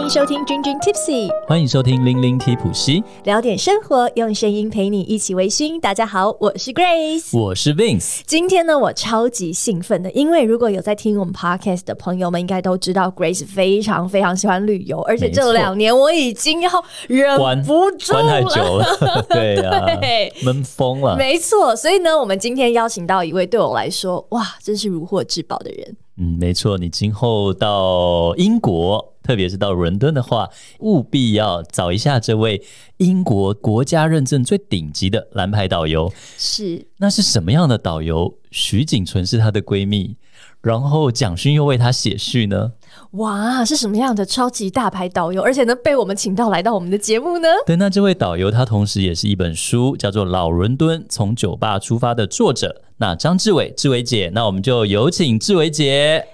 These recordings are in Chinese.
欢迎收听君君 Tipsy，欢迎收听零零提普西，聊点生活，用声音陪你一起微醺。大家好，我是 Grace，我是 Vince。今天呢，我超级兴奋的，因为如果有在听我们 Podcast 的朋友们，应该都知道 Grace 非常非常喜欢旅游，而且这两年我已经要忍不住关太久了，对呀，闷疯了。没错，所以呢，我们今天邀请到一位对我来说，哇，真是如获至宝的人。嗯，没错，你今后到英国，特别是到伦敦的话，务必要找一下这位英国国家认证最顶级的蓝牌导游。是，那是什么样的导游？徐景纯是她的闺蜜，然后蒋勋又为她写序呢？哇，是什么样的超级大牌导游？而且呢，被我们请到来到我们的节目呢？对，那这位导游他同时也是一本书，叫做《老伦敦从酒吧出发》的作者。那张志伟，志伟姐，那我们就有请志伟姐。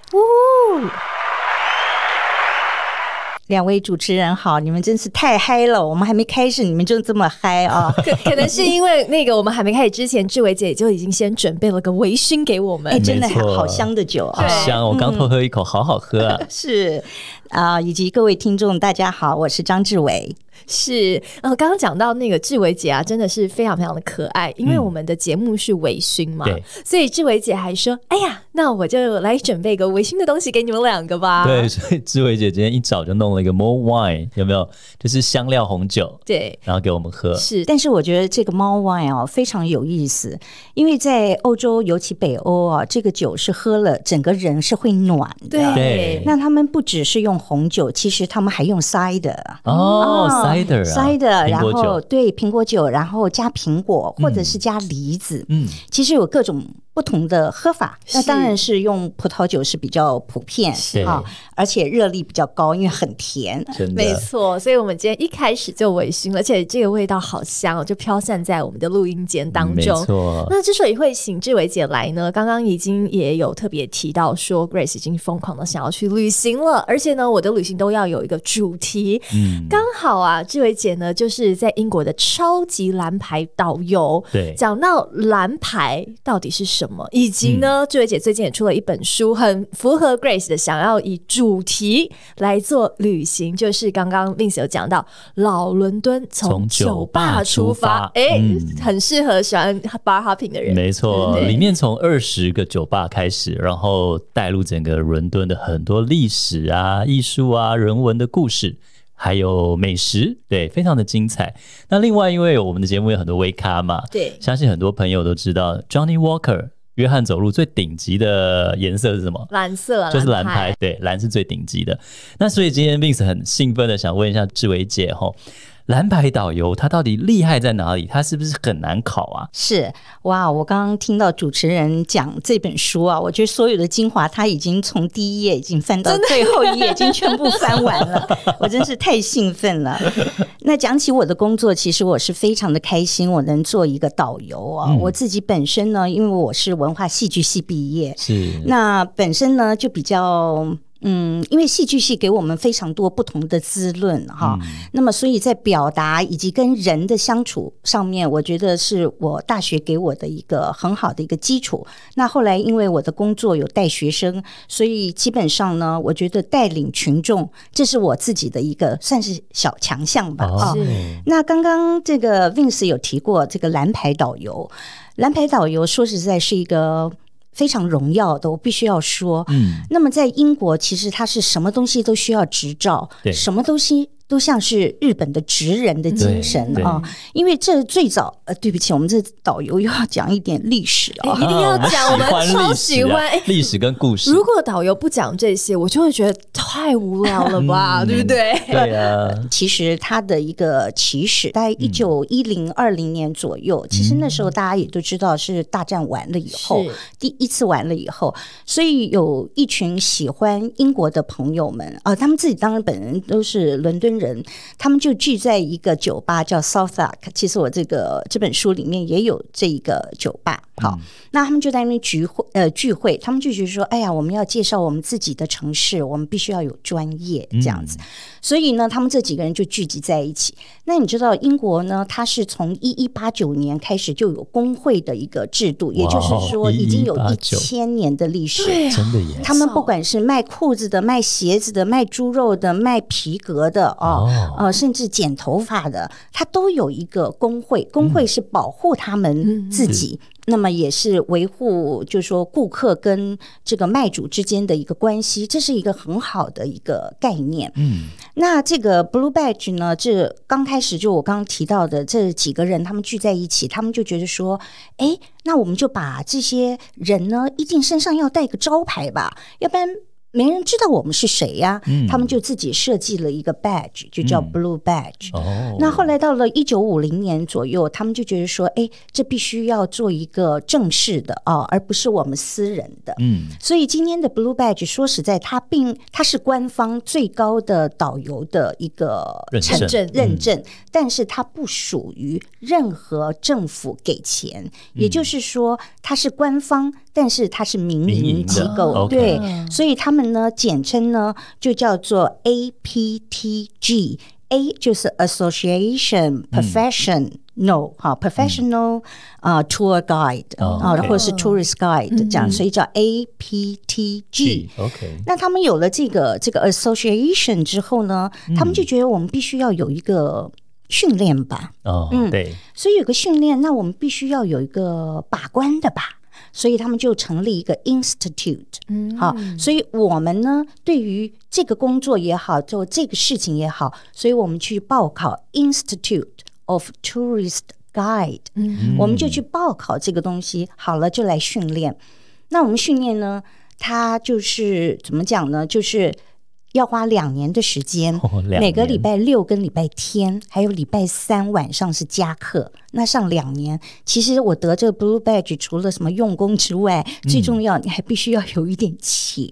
两位主持人好，你们真是太嗨了！我们还没开始，你们就这么嗨啊？可可能是因为那个我们还没开始之前，志伟姐就已经先准备了个微醺给我们。哎，真的好香的酒啊！好香，我刚偷喝一口，好好喝啊！是啊，以及各位听众，大家好，我是张志伟。是，呃，刚刚讲到那个志伟姐啊，真的是非常非常的可爱，因为我们的节目是微醺嘛，所以志伟姐还说：“哎呀，那我就来准备个微醺的东西给你们两个吧。”对，所以志伟姐今天一早就弄了一个 more wine，有没有？就是香料红酒，对，然后给我们喝。是，但是我觉得这个 more wine 哦非常有意思，因为在欧洲，尤其北欧啊，这个酒是喝了整个人是会暖的。对，那他们不只是用红酒，其实他们还用 cider 哦。cider，cider，，然后对苹果酒，然后加苹果或者是加梨子，嗯，其实有各种。不同的喝法，那当然是用葡萄酒是比较普遍啊，而且热力比较高，因为很甜。没错，所以我们今天一开始就微醺，而且这个味道好香哦，就飘散在我们的录音间当中。没错。那之所以会请志伟姐来呢，刚刚已经也有特别提到说，Grace 已经疯狂的想要去旅行了，而且呢，我的旅行都要有一个主题。嗯，刚好啊，志伟姐呢就是在英国的超级蓝牌导游。对，讲到蓝牌到底是什么？什么？以及呢？志伟姐最近也出了一本书，很符合 Grace 的，想要以主题来做旅行，就是刚刚 Vince 有讲到老伦敦从酒吧出发，哎，很适合喜欢 bar hopping 的人。没错，里面从二十个酒吧开始，然后带入整个伦敦的很多历史啊、艺术啊、人文的故事。还有美食，对，非常的精彩。那另外，因为我们的节目有很多微咖嘛，对，相信很多朋友都知道，Johnny Walker 约翰走路最顶级的颜色是什么？蓝色，就是蓝牌，对，蓝是最顶级的。那所以今天 Vince 很兴奋的想问一下志伟姐哈。蓝牌导游他到底厉害在哪里？他是不是很难考啊？是哇，我刚刚听到主持人讲这本书啊，我觉得所有的精华他已经从第一页已经翻到最后一页，已经全部翻完了。我真是太兴奋了。那讲起我的工作，其实我是非常的开心，我能做一个导游啊。我自己本身呢，因为我是文化戏剧系毕业，是那本身呢就比较。嗯，因为戏剧系给我们非常多不同的滋润哈，那么所以在表达以及跟人的相处上面，我觉得是我大学给我的一个很好的一个基础。那后来因为我的工作有带学生，所以基本上呢，我觉得带领群众，这是我自己的一个算是小强项吧啊。那刚刚这个 Vince 有提过这个蓝牌导游，蓝牌导游说实在是一个。非常荣耀的，我必须要说。嗯，那么在英国，其实它是什么东西都需要执照，什么东西。都像是日本的职人的精神啊，因为这最早呃，对不起，我们这导游又要讲一点历史啊，一定要讲，我们 超喜欢历史跟故事。如果导游不讲这些，我就会觉得太无聊了吧，对不对？对啊，其实它的一个起始在一九一零二零年左右，其实那时候大家也都知道是大战完了以后，第一次完了以后，所以有一群喜欢英国的朋友们啊，他们自己当然本人都是伦敦。千人，他们就聚在一个酒吧叫 Southwark。其实我这个这本书里面也有这一个酒吧。好，那他们就在那边聚会，呃，聚会，他们就觉得说，哎呀，我们要介绍我们自己的城市，我们必须要有专业这样子。所以呢，他们这几个人就聚集在一起。那你知道英国呢？它是从一一八九年开始就有工会的一个制度，也就是说已经有一千年的历史。真的耶！他们不管是卖裤子的、卖鞋子的、卖猪肉的、卖皮革的哦，呃，甚至剪头发的，他都有一个工会。工会是保护他们自己。那么也是维护，就是说顾客跟这个卖主之间的一个关系，这是一个很好的一个概念。嗯，那这个 Blue Badge 呢，这刚开始就我刚刚提到的这几个人，他们聚在一起，他们就觉得说，哎，那我们就把这些人呢，一定身上要带个招牌吧，要不然。没人知道我们是谁呀，他们就自己设计了一个 badge，就叫 Blue Badge。那后来到了一九五零年左右，他们就觉得说，哎，这必须要做一个正式的啊，而不是我们私人的。嗯，所以今天的 Blue Badge，说实在，它并它是官方最高的导游的一个认证。认证，但是它不属于任何政府给钱，也就是说，它是官方。但是它是民营机构，对，所以他们呢，简称呢就叫做 APTG，A 就是 Association Professional 哈，Professional 啊 Tour Guide 啊，或者是 Tourist Guide 这样，所以叫 APTG。OK，那他们有了这个这个 Association 之后呢，他们就觉得我们必须要有一个训练吧，哦，嗯，对，所以有个训练，那我们必须要有一个把关的吧。所以他们就成立一个 institute，嗯，好，所以我们呢，对于这个工作也好，做这个事情也好，所以我们去报考 Institute of Tourist Guide，嗯，我们就去报考这个东西，好了就来训练。那我们训练呢，它就是怎么讲呢？就是。要花两年的时间，每个礼拜六跟礼拜天，还有礼拜三晚上是加课。那上两年，其实我得这个 Blue Badge 除了什么用功之外，最重要你还必须要有一点钱，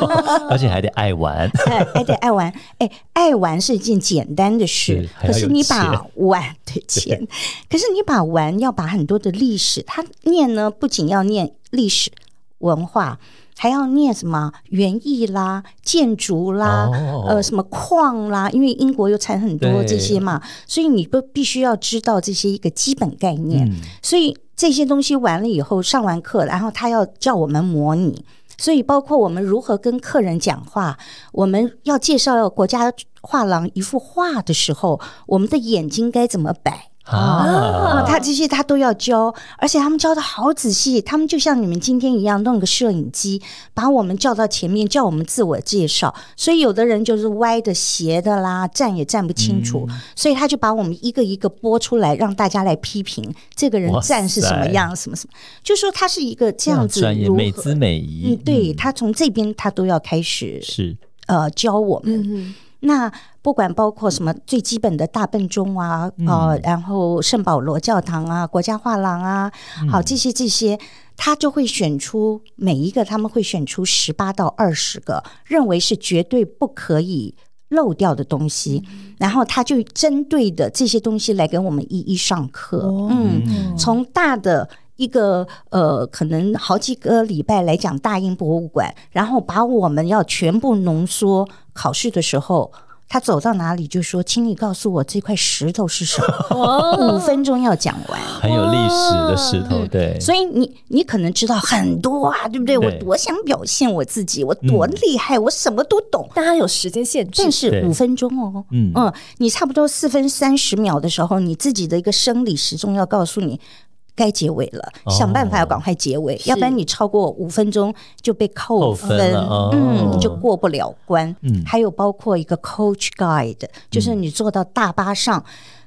而且还得爱玩，还得爱玩。哎，爱玩是一件简单的事，可是你把玩的钱，可是你把玩要把很多的历史，他念呢，不仅要念历史文化。还要念什么园艺啦、建筑啦、呃什么矿啦，因为英国又产很多这些嘛，所以你不必须要知道这些一个基本概念。所以这些东西完了以后，上完课，然后他要叫我们模拟，所以包括我们如何跟客人讲话，我们要介绍国家画廊一幅画的时候，我们的眼睛该怎么摆。啊，他这些他都要教，而且他们教的好仔细。他们就像你们今天一样，弄个摄影机，把我们叫到前面，叫我们自我介绍。所以有的人就是歪的、斜的啦，站也站不清楚。所以他就把我们一个一个播出来，让大家来批评这个人站是什么样，什么什么。就说他是一个这样子，专业美姿美仪。嗯，对他从这边他都要开始是呃教我们。那不管包括什么最基本的大笨钟啊，呃，然后圣保罗教堂啊，国家画廊啊，好这些这些，他就会选出每一个，他们会选出十八到二十个，认为是绝对不可以漏掉的东西，然后他就针对的这些东西来给我们一一上课。嗯，从大的。一个呃，可能好几个礼拜来讲大英博物馆，然后把我们要全部浓缩。考试的时候，他走到哪里就说：“请你告诉我这块石头是什么。”五分钟要讲完，很有历史的石头，对。所以你你可能知道很多啊，对不对？我多想表现我自己，我多厉害，我什么都懂。但他有时间限制，但是五分钟哦，嗯嗯，你差不多四分三十秒的时候，你自己的一个生理时钟要告诉你。该结尾了，想办法要赶快结尾，要不然你超过五分钟就被扣分，嗯，就过不了关。嗯，还有包括一个 coach guide，就是你坐到大巴上，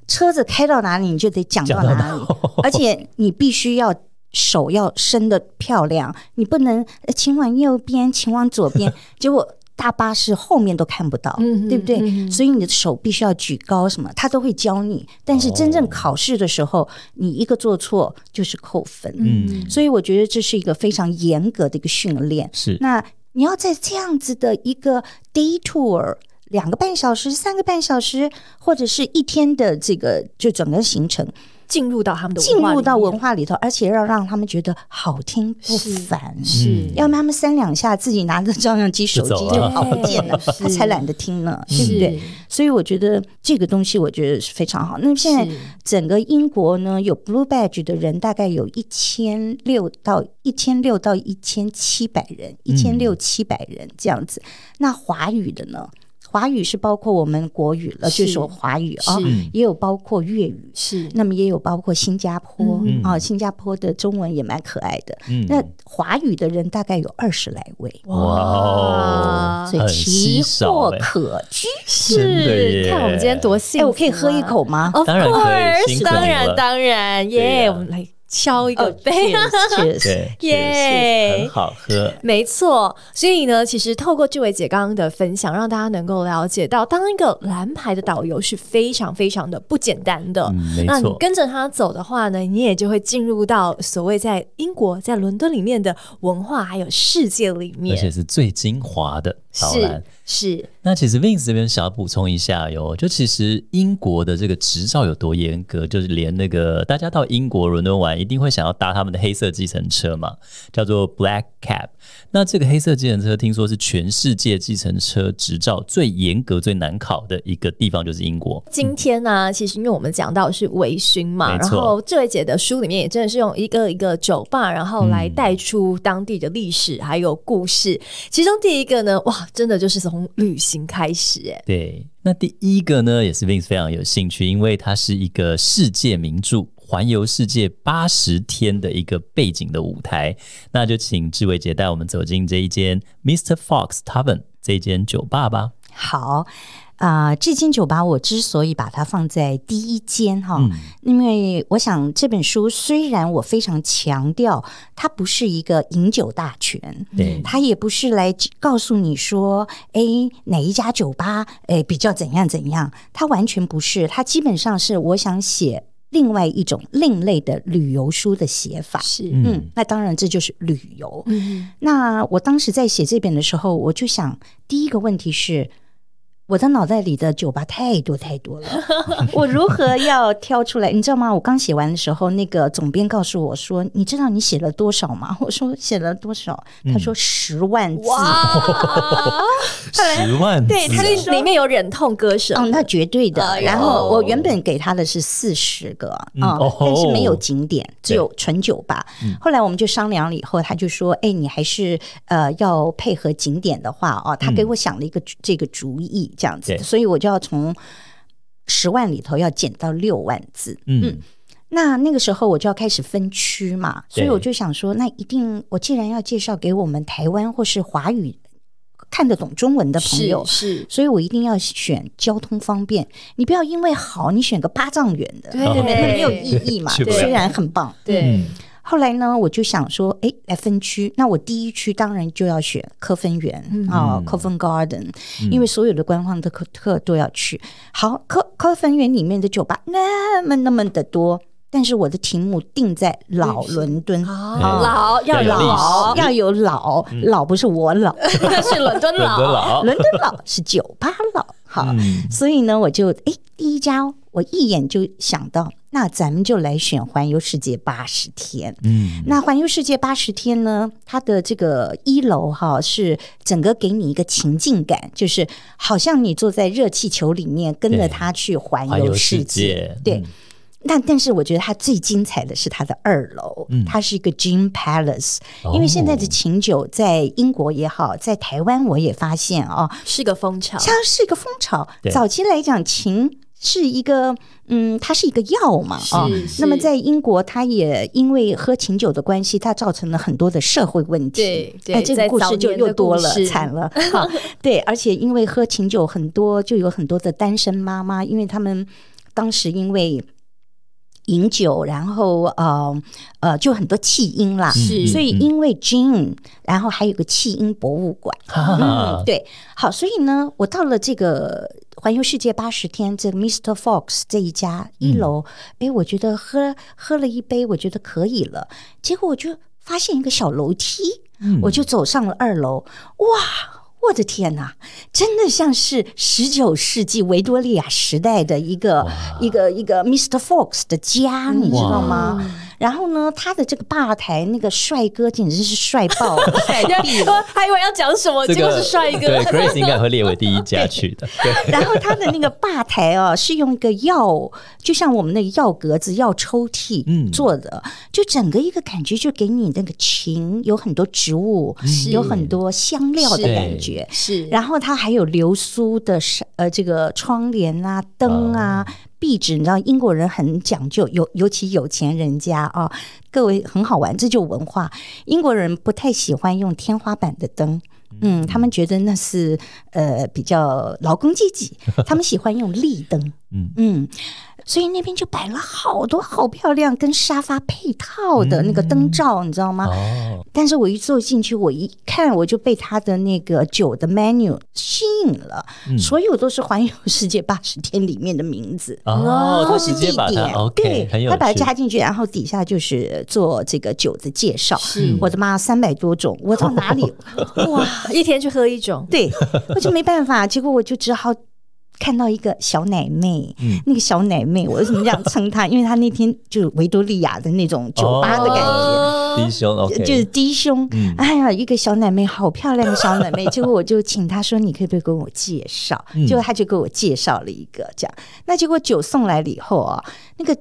车子开到哪里你就得讲到哪里，而且你必须要手要伸的漂亮，你不能请往右边，请往左边，结果。大巴士后面都看不到，对不对？所以你的手必须要举高，什么他都会教你。但是真正考试的时候，你一个做错就是扣分。嗯，所以我觉得这是一个非常严格的一个训练。是，那你要在这样子的一个 day tour 两个半小时、三个半小时，或者是一天的这个就整个行程，进入到他们的进入到文化里头，而且要让他们觉得好听不烦。是嗯要么他们三两下自己拿着照相机、手机就 跑不见了，他才懒得听呢，对不对？是所以我觉得这个东西，我觉得是非常好。那现在整个英国呢，有 Blue Badge 的人大概有一千六到一千六到一千七百人，一千六七百人这样子。那华语的呢？华语是包括我们国语了，是就说华语啊、是。也有包括粤语，是。那么也有包括新加坡、嗯。啊，新加坡的中文也蛮可爱的。嗯。那华语的人大概有二十来位，哇。哦，所以奇货欸可居。是，看我们今天多幸哎，福、啊！我可以喝一口吗？Of 当然可以 course，辛苦当然当然，对耶！我们来敲一个哦杯。，cheers，cheers 对，耶很好喝。没错，所以呢，其实透过志伟姐刚刚的分享，让大家能够了解到，当一个蓝牌的导游是非常非常的不简单的。那你，跟着他走的话呢，你也就会进入到所谓在英国、在伦敦里面的文化还有世界里面而且。是最精华的导览是。是，那其实 Vince 这边想要补充一下哟，就其实英国的这个执照有多严格，就是连那个大家到英国伦敦玩，一定会想要搭他们的黑色计程车嘛，叫做 Black Cab。那这个黑色计程车听说是全世界计程车执照最严格、最难考的一个地方，就是英国。今天呢、其实因为我们讲到是微醺嘛，然后这位姐的书里面也真的是用一个一个酒吧，然后来嗯带出当地的历史还有故事。其中第一个呢，哇，真的就是从旅行开始，哎，对，那第一个呢，也是 Vince 非常有兴趣，因为它是一个世界名著。环游世界八十天的一个背景的舞台，那就请志伟姐带我们走进这一间 Mr. Fox Tavern 这一间酒吧吧。好。啊、这间酒吧我之所以把它放在第一间哈，嗯因为我想这本书虽然我非常强调它不是一个饮酒大全，对，它也不是来告诉你说，哎，哪一家酒吧，哎，比较怎样怎样，它完全不是，它基本上是我想写另外一种另类的旅游书的写法。是，嗯嗯，那当然这就是旅游。嗯，那我当时在写这本的时候，我就想，第一个问题是。我的脑袋里的酒吧太多太多了，我如何要挑出来？你知道吗？我刚写完的时候，那个总编告诉我说：“你知道你写了多少吗？” 我说：“写了多少？”他说：“十万字。哇，十万字，对，他是里面有忍痛割舍，嗯，那绝对的。然后我原本给他的是四十个啊、嗯哦但是没有景点，只有纯酒吧。嗯后来我们就商量了以后，他就说：“哎，你还是呃要配合景点的话哦。”他给我想了一个、这个主意，这样子，所以我就要从十万里头要减到六万字。嗯，那那个时候我就要开始分区嘛，所以我就想说，那一定我既然要介绍给我们台湾或是华语看得懂中文的朋友，是所以我一定要选交通方便。你不要因为好，你选个八丈远的，对。那没有意义嘛。虽然很棒，对，嗯后来呢，我就想说，哎，来分区。那我第一区当然就要选科芬园啊、嗯。C o v e n Garden，、因为所有的官方的客客都要去。好，科科芬园里面的酒吧那么那么的多，但是我的题目定在老伦敦。好老要要有历老，要有老，老不是我老，是伦敦老，老，伦敦老是酒吧老。好，嗯。所以呢，我就哎，第一家我一眼就想到，那咱们就来选环游世界八十天。嗯，那环游世界八十天呢，它的这个一楼哈是整个给你一个情境感，就是好像你坐在热气球里面，跟着对它去环环游世界界。对嗯，那但是我觉得它最精彩的是它的二楼，嗯它是一个 Gin Palace，、哦因为现在的琴酒在英国也好，在台湾我也发现哦，是个风潮，像是一个风潮。早期来讲，琴是一个，嗯，它是一个药嘛，哦是。是那么在英国，它也因为喝琴酒的关系，它造成了很多的社会问题。对对哎，这个故事就又多了惨了。哈，对，而且因为喝琴酒很多，就有很多的单身妈妈，因为他们当时因为。饮酒，然后呃呃，就很多弃婴啦，是所以因为 gin，然后还有个弃婴博物馆，哈哈嗯，对，好，所以呢，我到了这个环游世界八十天，这个 Mr. Fox 这一家一楼，哎、我觉得喝喝了一杯，我觉得可以了。结果我就发现一个小楼梯，嗯我就走上了二楼，哇！我的天哪，真的像是十九世纪维多利亚时代的一个一个一个 Mr. Fox 的家，你知道吗？然后呢，他的这个吧台那个帅哥简直是帅爆了，帅毙了。还以为要讲什么，这结果是帅哥。对，Grace 应该会列为第一家去的。对，然后他的那个吧台哦，是用一个药，就像我们那个药格子、药抽屉嗯做的，就整个一个感觉就给你那个情，有很多植物，是有很多香料的感觉。是，然后它还有流苏的是呃这个窗帘啊、灯啊、壁纸，你知道英国人很讲究，尤尤其有钱人家啊，各位很好玩，这就文化。英国人不太喜欢用天花板的灯。嗯，他们觉得那是呃比较劳工阶级，他们喜欢用立灯。嗯嗯，所以那边就摆了好多好漂亮跟沙发配套的那个灯罩，你知道吗？哦，但是我一坐进去，我一看我就被他的那个酒的 menu 吸引了，嗯所有都是环游世界八十天里面的名字。哦，他或是直接把它地点，OK，对他把它加进去，然后底下就是做这个酒的介绍。是我的妈，三百多种，我到哪里？哇，一天去喝一种，对，我就没办法，结果我就只好看到一个小奶妹，嗯那个小奶妹，我为什么这样称她？因为她那天就是维多利亚的那种酒吧的感觉。哦低胸就是低胸，嗯哎呀，一个小奶妹，好漂亮的小奶妹。结果我就请她说：“你可不可以跟我介绍？”嗯结果她就给我介绍了一个这样。那结果酒送来了以后啊，那个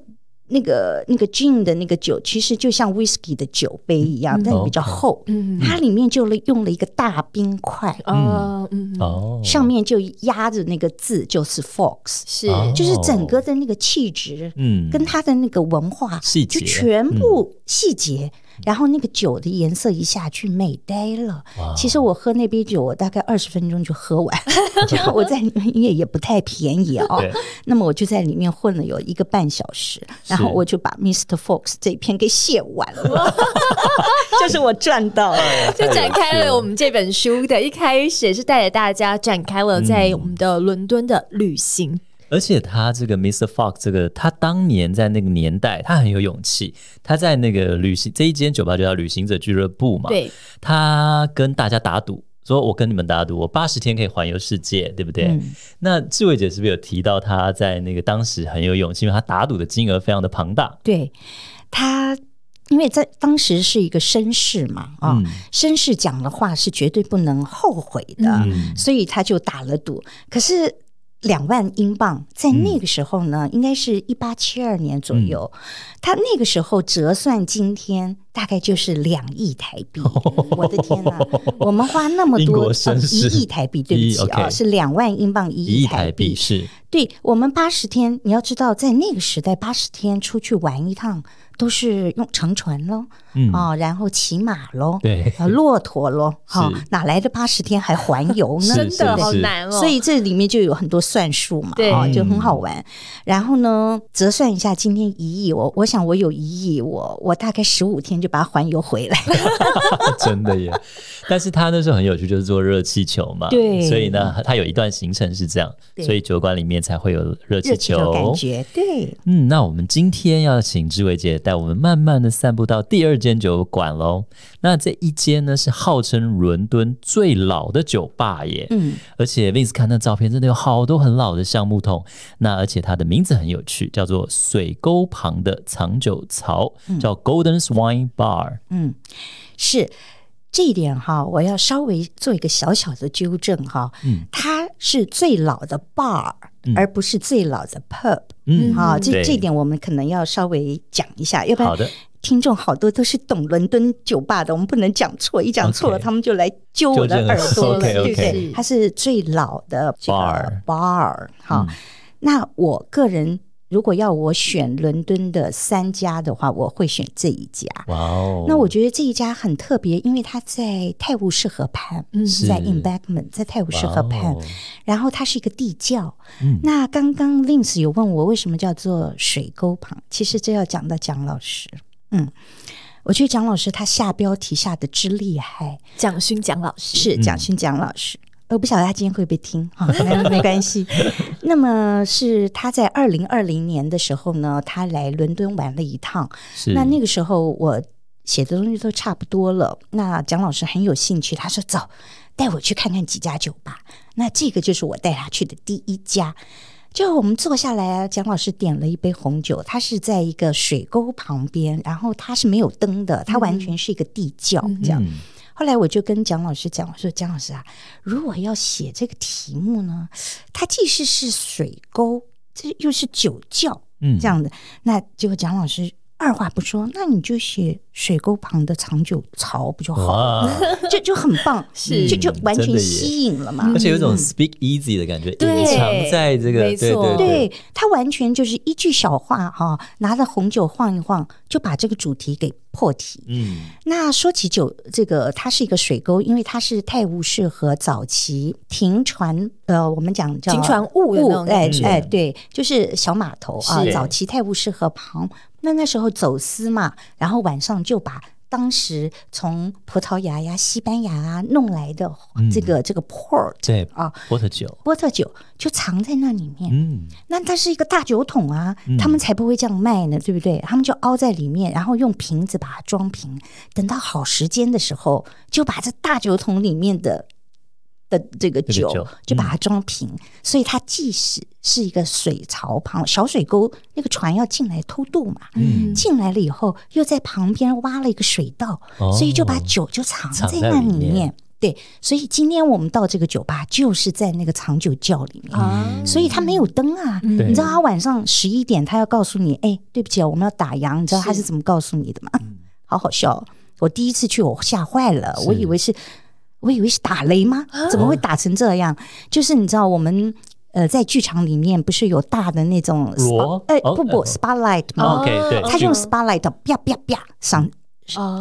那个那个 gin 的那个酒，其实就像 whisky 的酒杯一样，但比较厚。嗯，它里面就用了一个大冰块，哦，嗯，哦，上面就压着那个字，就是 Fox，是。哦。就是整个的那个气质。嗯。跟它的那个文化细节。就全部细节，然后那个酒的颜色一下去美呆了。其实我喝那杯酒，我大概二十分钟就喝完，就我在里面因为也不太便宜哦、那么我就在里面混了有一个半小时，然后我就把 Mr. Fox 这一篇给写完了，就是我赚到了。就展开了我们这本书的一开始，也是带着大家展开了在我们的伦敦的旅行。而且他这个 Mr. Fox 这个，他当年在那个年代，他很有勇气。他在那个旅行这一间酒吧就叫旅行者俱乐部嘛，对，他跟大家打赌，说我跟你们打赌，我八十天可以环游世界，对不对？嗯那志伟姐是不是有提到他在那个当时很有勇气，因为他打赌的金额非常的庞大，对他，因为在当时是一个绅士嘛，啊、嗯绅士讲的话是绝对不能后悔的，嗯所以他就打了赌。可是两万英镑在那个时候呢，应该是一八七二年左右，他那个时候折算今天大概就是两亿台币。我的天哪！我们花那么多一亿台币，对不起啊是两万英镑一一亿亿台币是对我们八十天，你要知道，在那个时代，八十天出去玩一趟都是用乘船喽，嗯啊、然后骑马喽，对啊，骆驼喽，哈、是哪来的八十天还环游呢？真的好难哦。所以这里面就有很多算术嘛，对啊，就很好玩。然后呢，折算一下，今天一亿，我我想我有一亿，我我大概十五天就把它环游回来。真的耶。但是他那时候很有趣，就是做热气球嘛，对所以呢，他有一段行程是这样，所以酒馆里面才会有热气球球感觉，对，嗯，那我们今天要请志伟姐带我们慢慢的散步到第二间酒馆喽。那这一间呢是号称伦敦最老的酒吧耶，嗯，而且 Vince 看那照片，真的有好多很老的橡木桶。那而且它的名字很有趣，叫做水沟旁的藏酒槽，叫 Golden Swine Bar。嗯，是这一点哈，我要稍微做一个小小的纠正哈。嗯，它是最老的 bar，、嗯而不是最老的 pub。嗯，啊，这这一点我们可能要稍微讲一下，要不然好的，听众好多都是懂伦敦酒吧的，我们不能讲错，一讲错了他们就来揪我的耳朵了对不对？它是最老的这个 Bar bar 哈。嗯那我个人如果要我选伦敦的三家的话，我会选这一家。哇哦，那我觉得这一家很特别，因为它在泰晤士河畔，嗯是在 Embankment，在泰晤士河畔，然后它是一个地窖。嗯那刚刚 Vince 有问我为什么叫做水沟旁，其实这要讲到蒋老师。嗯，我觉得蒋老师他下标题下的之厉害，蒋勋蒋老师是蒋勋蒋老师。我不晓得他今天会不会听哈，没没关系。那么是他在二零二零年的时候呢，他来伦敦玩了一趟。是那那个时候我写的东西都差不多了，那蒋老师很有兴趣，他说走。带我去看看几家酒吧。那这个就是我带他去的第一家。就我们坐下来啊，蒋老师点了一杯红酒，他是在一个水沟旁边，然后他是没有灯的，他完全是一个地窖这样。嗯后来我就跟蒋老师讲，我说蒋老师啊，如果要写这个题目呢，它既是是水沟，这又是酒窖，嗯。这样的，那结果蒋老师二话不说，那你就写水沟旁的长久槽不就好了？就就很棒，是。就就完全吸引了嘛。而且有一种 speak easy 的感觉，对。隐藏在这个，没错。对。对他完全就是一句小话哈、拿着红酒晃一晃，就把这个主题给破题。嗯，那说起酒，这个它是一个水沟，因为它是泰晤士河早期停船，呃，我们讲叫停船坞的那种哎哎，对，就是小码头啊。早期泰晤士河旁，那那时候走私嘛，然后晚上就把。当时从葡萄牙呀、西班牙啊弄来的这个、这个 port 对啊，波特酒，波特酒就藏在那里面。嗯，那它是一个大酒桶啊，他们才不会这样卖呢，对不对？他们就凹在里面，然后用瓶子把它装瓶，等到好时间的时候，就把这大酒桶里面的的这个酒这个酒就把它装平。所以它即使是一个水槽旁小水沟，那个船要进来偷渡嘛，嗯进来了以后又在旁边挖了一个水道，哦所以就把酒就藏藏在在那里里面面。对，所以今天我们到这个酒吧，就是在那个藏酒窖里面。啊，所以他没有灯啊。嗯你知道他晚上十一点，他要告诉你，哎，对不起啊，我们要打烊。你知道他是怎么告诉你的吗？好好笑哦！我第一次去，我吓坏了，我以为是，我以为是打雷吗？怎么会打成这样？就是你知道我们。呃，在剧场里面不是有大的那种哎，哦不不哦，spotlight 吗？OK，对他用 spotlight 啪啪啪闪哦，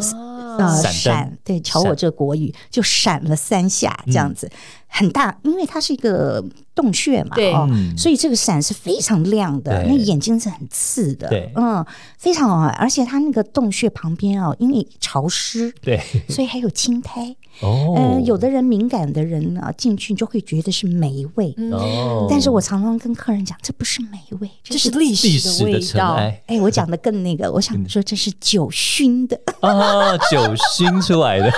呃闪，对，瞧我这国语就闪了三下，这样子、很大，因为它是一个洞穴嘛，对。所以这个闪是非常亮的，那眼睛是很刺的，对。嗯，非常好玩，而且它那个洞穴旁边哦，因为潮湿，对，所以还有青苔，哦，呃，有的人敏感的人呢进去就会觉得是霉味，哦，但是我常常跟客人讲，这不是霉味，这是历历史史的味道。哎，我讲的更那个，我想说这是酒熏的。啊，酒熏出来的，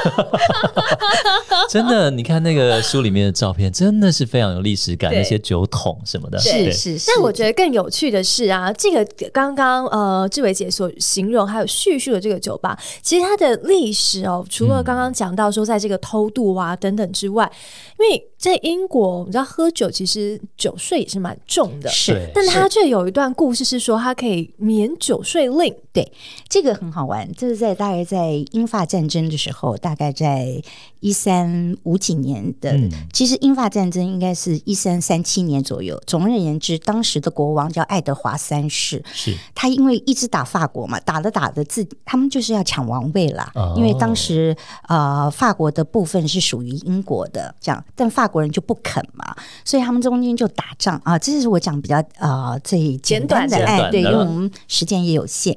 真的，你看那个书里面的照片，真的是非常有历史感，那些酒桶什么的，是是是，但我觉得更有趣的是啊，这个刚刚呃志伟姐所形容还有叙述的这个酒吧，其实它的历史哦，除了刚刚讲到说在这个偷渡啊等等之外，因为在英国，你知道喝酒其实酒税也是蛮重的，是但它却有一段故事是说它可以免酒税令，对，这个很好玩，这是在大概在英法战争的时候，大概在一三五几年的。嗯其实英法战争应该是一三三七年左右。总而言之，当时的国王叫爱德华三世，是他因为一直打法国嘛，打着打着自他们就是要抢王位啦。哦因为当时呃法国的部分是属于英国的，这样，但法国人就不肯嘛，所以他们中间就打仗啊。这是我讲比较呃最简单的，简短的哎，对，因为我们时间也有限。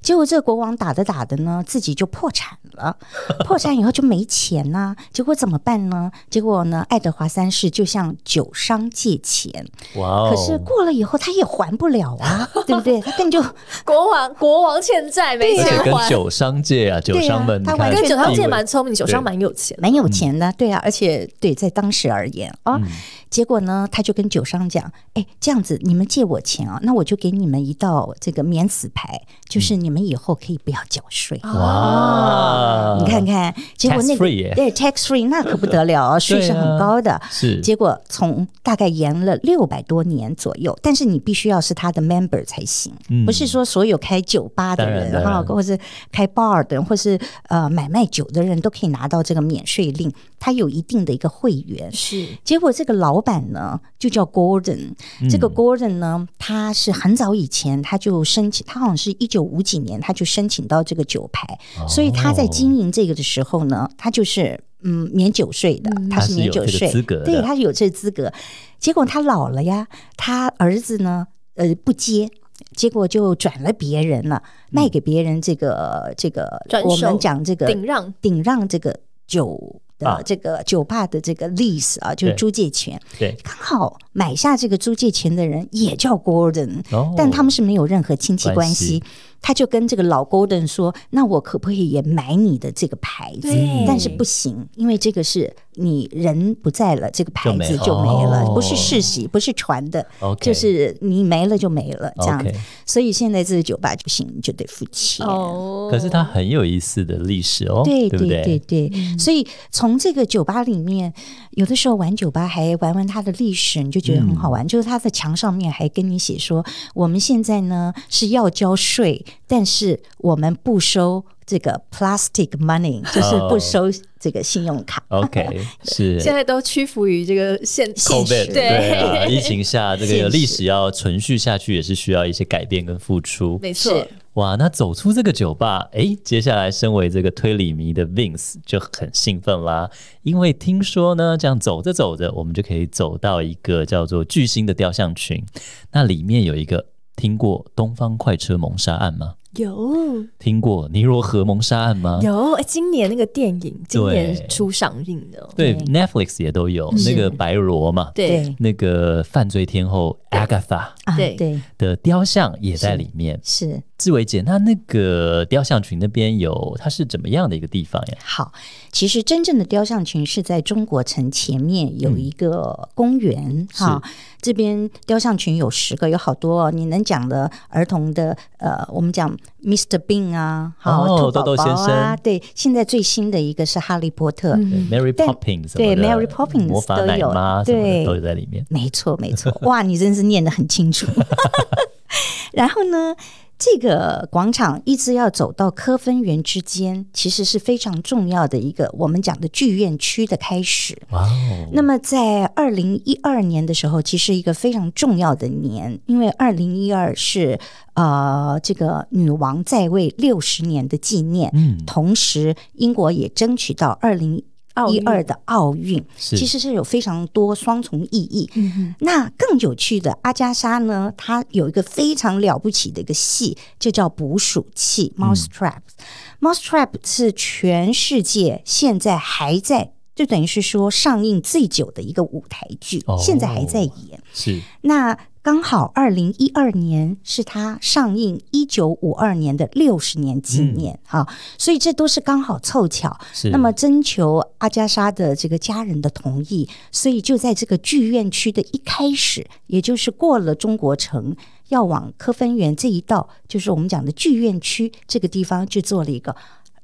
结果这个国王打着打着呢，自己就破产了。破产以后就没钱呐、结果怎么办呢？结果呢，爱德华三世就向酒商借钱，哇哦，可是过了以后他也还不了啊，对不对？他更就国王国王欠债没而且跟。酒商借啊，酒商们，他完全跟酒商界地位蛮聪明，酒商对蛮有钱的。蛮有钱的，对啊，而且对在当时而言啊，嗯结果呢，他就跟酒商讲，哎，这样子你们借我钱啊，那我就给你们一道这个免死牌，就是你们以后可以不要缴税。哇，结果那个 tax free 那可不得了啊，税是很高的。是。结果从大概延了六百多年左右，但是你必须要是他的 member 才行，嗯。不是说所有开酒吧的人哈，或是开 bar 的人，或是呃买卖酒的人都可以拿到这个免税令，他有一定的一个会员。是。结果这个老板呢，就叫 Gordon。这嗯个 Gordon 呢，他是很早以前他就申请，他好像是一九五几年他就申请到这个酒牌，所以他在经营这个的时候呢，他就是嗯免酒税的，他是免酒税他是有这个资格对他有这个资格。结果他老了呀，他儿子呢，呃不接。结果就转了别人了，卖给别人这个这个转，我们讲这个顶让。顶让这个酒的啊。这个酒吧的这个 lease 啊，就是租借权。对，刚好买下这个租借权的人也叫 Gordon，、哦。但他们是没有任何亲戚关系。他就跟这个老 Golden 说：“那我可不可以也买你的这个牌子？对？但是不行，因为这个是你人不在了，这个牌子就没了。没，哦不是世袭，不是传的就是你没了就没了这样。OK 所以现在这个酒吧不行，就得付钱。哦。可是它很有意思的历史哦，对不对对？对，所以从这个酒吧里面，有的时候玩酒吧还玩玩它的历史，你就觉得很好玩。就是它的墙上面还跟你写说，我们现在呢是要交税，但是我们不收这个 plastic money，就是不收这个信用卡。OK 是。现在都屈服于这个现现实。对对。啊，疫情下这个历史要存续下去，也是需要一些改变跟付出。没错，哇，那走出这个酒吧，诶，接下来身为这个推理迷的 Vince 就很兴奋啦，因为听说呢，这样走着走着，我们就可以走到一个叫做巨星的雕像群，那里面有一个听过东方快车谋杀案吗？有。听过尼罗河谋杀案吗？有，哎，今年那个电影今年对初上映的，对对，Netflix 也都有那个白罗嘛，对。那个犯罪天后 Agatha 啊，对。对，的雕像也在里面。是。志伟姐，那那个雕像群那边有它是怎么样的一个地方呀？好，其实真正的雕像群是在中国城前面有一个公园哈、这边雕像群有十个，有好多、哦、你能讲的儿童的，呃，我们讲 Mr. Bean 啊，好、哦兔宝豆豆先生啊，生对，现在最新的一个是哈利波特。对 Mary Poppins 对 Mary Poppins 魔法奶都有妈对都有在里面。没错，没错，哇，你真是念得很清楚。然后呢，这个广场一直要走到科芬园之间，其实是非常重要的一个我们讲的剧院区的开始。哇哦，那么在二零一二年的时候，其实一个非常重要的年，因为二零一二是呃这个女王在位六十年的纪念，嗯，同时英国也争取到二零一二的奥运，其实是有非常多双重意义。那更有趣的，阿加莎呢，她有一个非常了不起的一个戏，就叫捕鼠器 （Mouse Trap）。Mouse Trap 是全世界现在还在。就等于是说上映最久的一个舞台剧，哦现在还在演。是那刚好二零一二年是它上映一九五二年的六十年纪念哈、所以这都是刚好凑巧。那么征求阿加莎的这个家人的同意，所以就在这个剧院区的一开始，也就是过了中国城，要往科芬园这一道，就是我们讲的剧院区这个地方，去做了一个。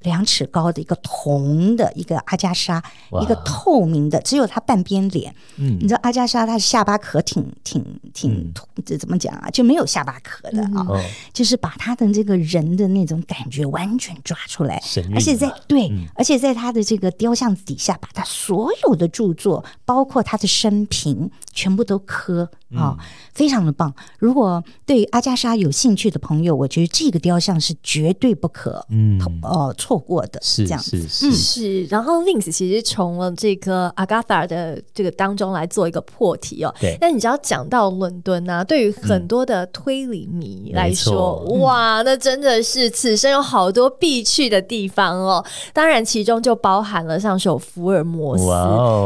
两尺高的一个铜的一个阿加莎，一个透明的，只有她半边脸。嗯。你知道阿加莎她的下巴壳挺挺挺嗯，这怎么讲啊？就没有下巴壳的啊，哦，就是把她的这个人的那种感觉完全抓出来。而且在对，嗯。而且在他的这个雕像底下，把他所有的著作，包括他的生平，全部都刻嗯啊、非常的棒。如果对阿加莎有兴趣的朋友，我觉得这个雕像是绝对不可嗯，呃错过的。是这样是是，是，然后 Vince 其实从了这个 Agatha 的这个当中来做一个破题哦。对但你只要讲到伦敦啊，对于很多的推理迷来说，哇，那真的是此生有好多必去的地方哦。当然，其中就包含了像是有福尔摩斯。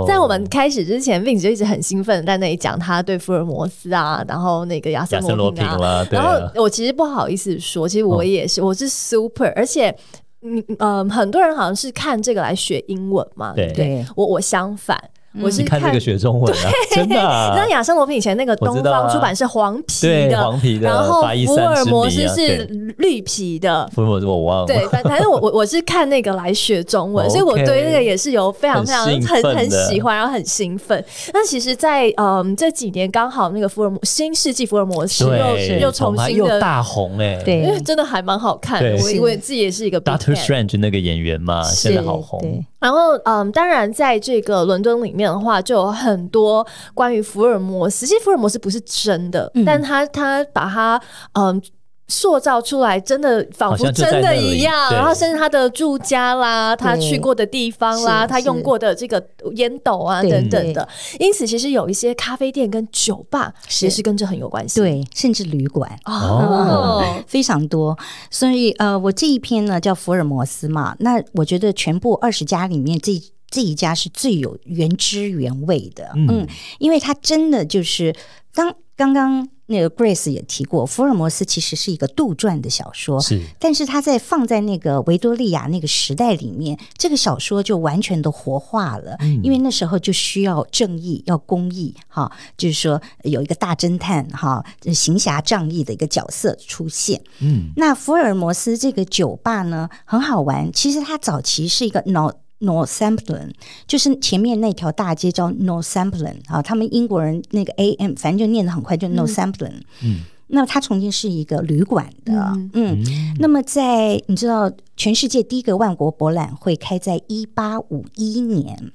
在我们开始之前，Vince 就一直很兴奋地在那里讲他对福尔摩斯啊，然后那个亚森罗罗平啊，然啊后我其实不好意思说，其实我哦也是，我是 super，而且。嗯嗯，很多人好像是看这个来学英文嘛，对？我我相反，我是看这个学中文啊，真的啊，你知道亚森罗平以前那个东方出版是黄皮对的，黄皮的然后福尔摩斯是绿皮的。福尔摩斯我忘了，对，反反正我我我是看那个来学中文，所以我对那个也是有非常非常兴很很喜欢，然后很兴奋。那其实在，嗯这几年刚好那个福尔摩新世纪福尔摩斯又对，又重新的又大红哎，对。因为真的还蛮好看的。我以为自己也是一个 Doctor Strange 那个演员嘛，现在好红，对然后，嗯，当然，在这个伦敦里面的话，就有很多关于福尔摩斯。其实福尔摩斯不是真的，嗯但他他把他嗯塑造出来，真的仿佛真的一样。然后，甚至他的住家啦，他去过的地方啦，他用过的这个烟斗啊等等的。因此，其实有一些咖啡店跟酒吧是。也是跟这很有关系。对，甚至旅馆。哦，非常多，所以呃，我这一篇呢叫福尔摩斯嘛，那我觉得全部二十家里面这这一家是最有原汁原味的，嗯。嗯，因为它真的就是当刚刚那个 Grace 也提过，福尔摩斯其实是一个杜撰的小说，是但是他在放在那个维多利亚那个时代里面，这个小说就完全的活化了，因为那时候就需要正义，要公义，哈，就是说有一个大侦探，哈，行侠仗义的一个角色出现。嗯，那福尔摩斯这个酒吧呢，很好玩，其实它早期是一个脑。Northampton 就是前面那条大街叫 Northampton 啊，他们英国人那个 A M 反正就念得很快，就 Northampton。嗯，那它曾经是一个旅馆的，嗯。嗯，那么在你知道，全世界第一个万国博览会开在一八五一年，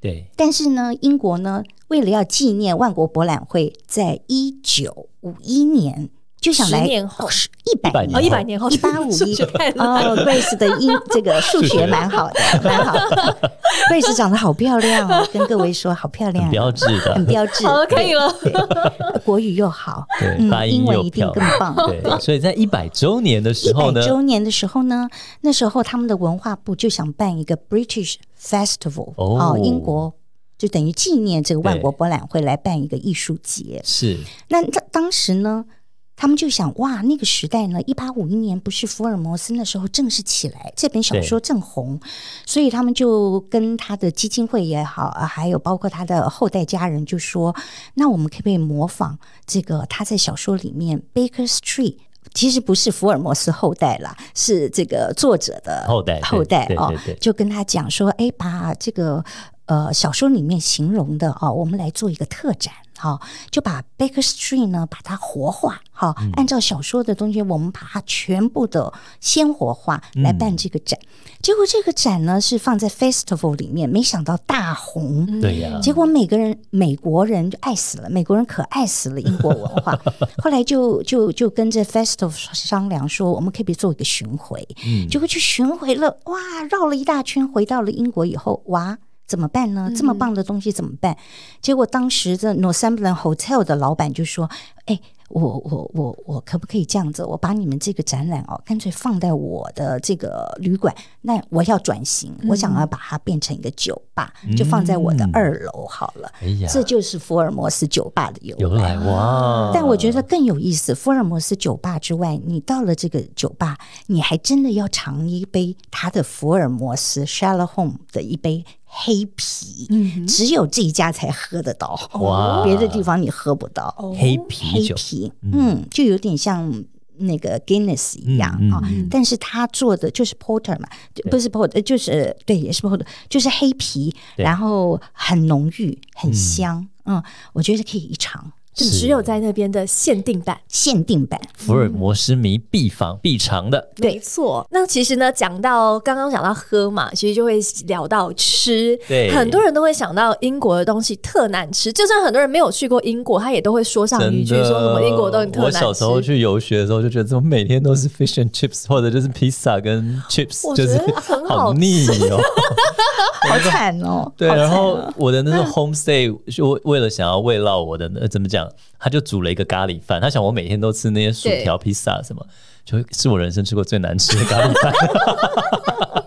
对，但是呢，英国呢为了要纪念万国博览会在一九五一年就想来十年后。一百年哦，一百年后，一八五一 哦，Grace 的英这个数学蛮好的，蛮好。的。Grace 长得好漂亮哦，跟各位说好漂亮，很标志的。很标志。好了，可以了。对，国语又好，对发音又英文一定更棒。对，所以在一百周年的一百时候呢，一百周年的时候呢，那时候他们的文化部就想办一个 British Festival，哦。英国就等于纪念这个万国博览会来办一个艺术节。是。那当当时呢，他们就想，哇，那个时代呢，一八五一年不是福尔摩斯那时候正式起来，这本小说正红，所以他们就跟他的基金会也好，啊还有包括他的后代家人，就说，那我们可不可以模仿这个他在小说里面 Baker Street。其实不是福尔摩斯后代啦，是这个作者的后代后代哦就跟他讲说，哎，把这个呃小说里面形容的哦，我们来做一个特展。哈、就把 Baker Street 呢，把它活化，哈、嗯按照小说的东西，我们把它全部的鲜活化来办这个展。结果这个展呢是放在 Festival 里面，没想到大红。对呀，结果每个人美国人就爱死了，美国人可爱死了英国文化。后来就就就跟这 Festival 商量说，我们可不可以做一个巡回？嗯结果去巡回了，哇，绕了一大圈，回到了英国以后，哇。怎么办呢？这么棒的东西怎么办？结果当时的 Northumberland Hotel 的老板就说：“哎，我我我我可不可以这样子？我把你们这个展览哦，干脆放在我的这个旅馆。那我要转型，我想要把它变成一个酒吧，就放在我的嗯二楼好了。哎呀，这就是福尔摩斯酒吧的由由来哇！但我觉得更有意思，福尔摩斯酒吧之外，你到了这个酒吧，你还真的要尝一杯他的福尔摩斯 Sherlock Holmes 的一杯黑啤，嗯只有这一家才喝得到，哇。别的地方你喝不到。黑啤酒，黑啤，嗯，就有点像那个 Guinness 一样啊、嗯嗯。但是他做的就是 Porter 嘛，就不是 Porter，就是对，也是 Porter，就是黑啤，然后很浓郁，很香，嗯我觉得可以一尝。就只有在那边的限定版。限定版，福尔摩斯迷必访必尝的，没错，那其实呢，讲到刚刚讲到喝嘛，其实就会聊到吃。对很多人都会想到英国的东西特难吃，就算很多人没有去过英国，他也都会说上一句说什么英国的东西特我难吃。我小时候去游学的时候，就觉得怎么每天都是 fish and chips，或者就是披萨跟 chips，我就是觉得很好好腻哦。好惨哦。对，然后哦我的那个 homestay 就为为了想要慰劳我的那怎么讲，他就煮了一个咖喱饭，他想我每天都吃那些薯条、披萨什么，就是我人生吃过最难吃的咖喱饭。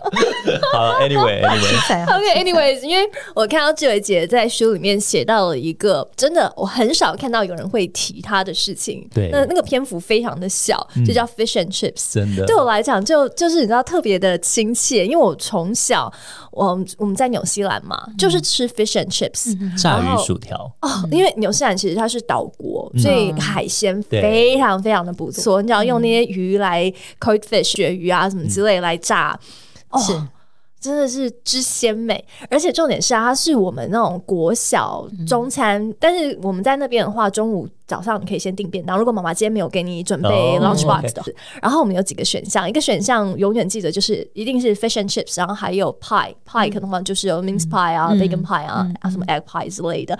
好，anyway，anyway，惨 OK，anyways，、因为我看到志伟姐在书里面写到了一个真的我很少看到有人会提她的事情，对。那那个篇幅非常的小，就叫 fish and chips。真的。对我来讲，就就是你知道特别的亲切，因为我从小我我们在纽西兰嘛，就是吃 fish and chips，、炸鱼然后薯条，哦，因为纽西兰其实它是岛国，所以海鲜非常非常的不错。你只要用那些鱼来 cold fish 鳕鱼啊什么之类来炸，哦是。真的是之鲜美，而且重点是啊，它是我们那种国小中餐，但是我们在那边的话，中午早上你可以先订便当。如果妈妈今天没有给你准备哦 lunch box 然后我们有几个选项，一个选项永远记得就是一定是 fish and chips，然后还有 pie，pie 可能就是有 mince pie 啊、bacon pie 啊、啊什么 egg pie 之类的。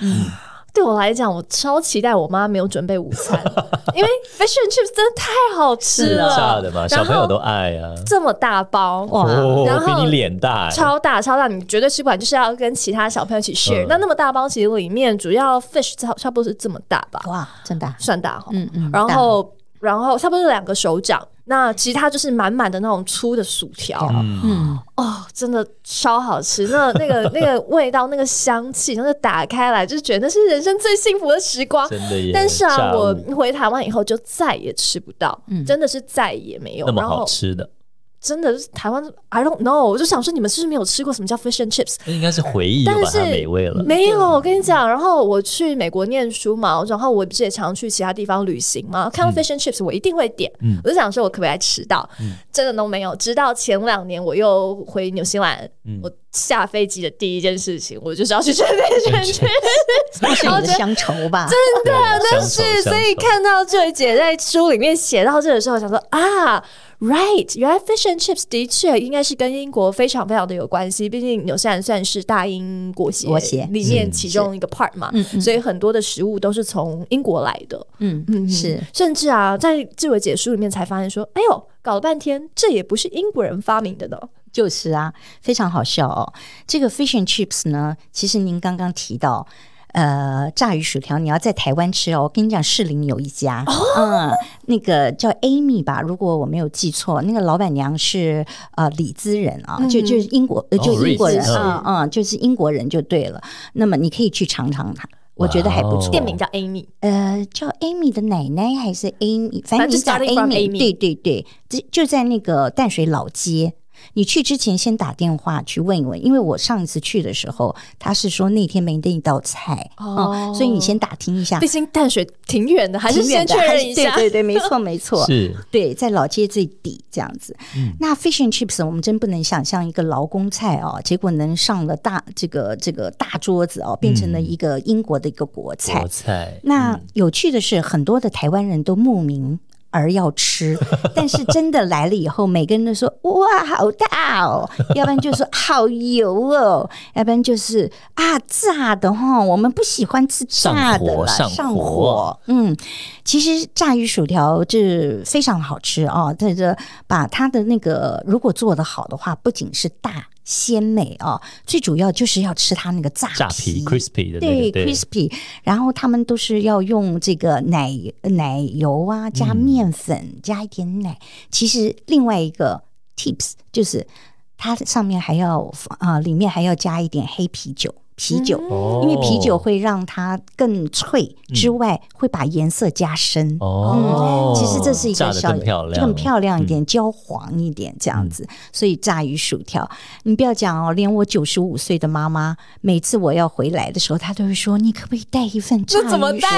对我来讲，我超期待我妈没有准备午餐，因为 fish and chips 真的太好吃了，炸的嘛，小朋友都爱啊。这么大包哇哦然，后比你脸大欸，超大超大，你绝对吃不完，就是要跟其他小朋友一起 share、嗯那那么大包，其实里面主要 fish 差差不多是这么大吧，哇，真的啊算大哈。嗯嗯然后然后差不多是两个手掌，那其他就是满满的那种粗的薯条，嗯，嗯，哦，真的超好吃。那 那个那个味道，那个香气，然后打开来，就是觉得那是人生最幸福的时光。真的耶。但是啊，我回台湾以后就再也吃不到，真的是再也没有。那么然后好吃的，真的是台湾，I don't know，我就想说你们是不是没有吃过什么叫 fish and chips？那应该是回忆又但是把它美味了。没有，我跟你讲，然后我去美国念书嘛，然后我不是也常去其他地方旅行嘛，看到 fish and chips 我一定会点，嗯我就想说我可不可以吃到，真的都没有。直到前两年我又回纽西兰，嗯我下飞机的第一件事情，我就是要去吃 fish and chips。那是你的乡愁吧？真的但是，所以看到这位姐在书里面写到这的时候，想说啊，right，原来 fish and chips 的确应该是跟英国非常非常的有关系，毕竟纽西兰算是大英国协国协里面其中一个 part 嘛，所以很多的食物都是从英国来的。嗯嗯，是甚至啊，在自我解书里面才发现说，哎呦，搞了半天，这也不是英国人发明的呢。就是啊，非常好笑哦。这个 fish and chips 呢，其实您刚刚提到。呃，炸鱼薯条你要在台湾吃哦，我跟你讲，士林有一家，嗯，那个叫 Amy 吧，如果我没有记错，那个老板娘是呃里兹人啊，就就是英国，呃，就哦英国人，Ritz，嗯嗯，就是英国人就对了。那么你可以去尝尝它，我觉得还不错。店名叫 Amy，呃，叫 Amy 的奶奶还是 Amy，反正你反正讲 starting from Amy，Amy 对对对，就就在那个淡水老街。你去之前先打电话去问一问，因为我上一次去的时候，他是说那天没那一道菜，哦嗯，所以你先打听一下毕，竟淡水挺远的，还是先挺远的确认一下。对对对，没错没错，是对，在老街最底这样子。那 fish and chips 我们真不能想象一个劳工菜哦，结果能上了大这个这个大桌子哦，变成了一个英国的一个国菜。国菜。那有趣的是，很多的台湾人都慕名。而要吃，但是真的来了以后，每个人都说哇好大哦，要不然就说好油哦，要不然就是啊炸的哈、我们不喜欢吃炸的了，上火上火。嗯，其实炸鱼薯条这非常好吃哦，这个把它的那个如果做的好的话，不仅是大鲜美哦，最主要就是要吃它那个炸炸皮 crispy 的对 crispy，然后他们都是要用这个奶奶油啊，加面粉，加一点奶。其实另外一个 tips 就是它上面还要啊、里面还要加一点黑啤酒。啤酒，哦因为啤酒会让它更脆，之外会把颜色加深。哦，嗯，其实这是一个小更漂亮，更漂亮一点，焦黄一点这样子。所以炸鱼薯条，你不要讲哦，连我九十五岁的妈妈，每次我要回来的时候，她都会说：“你可不可以带一份炸鱼这怎么薯条？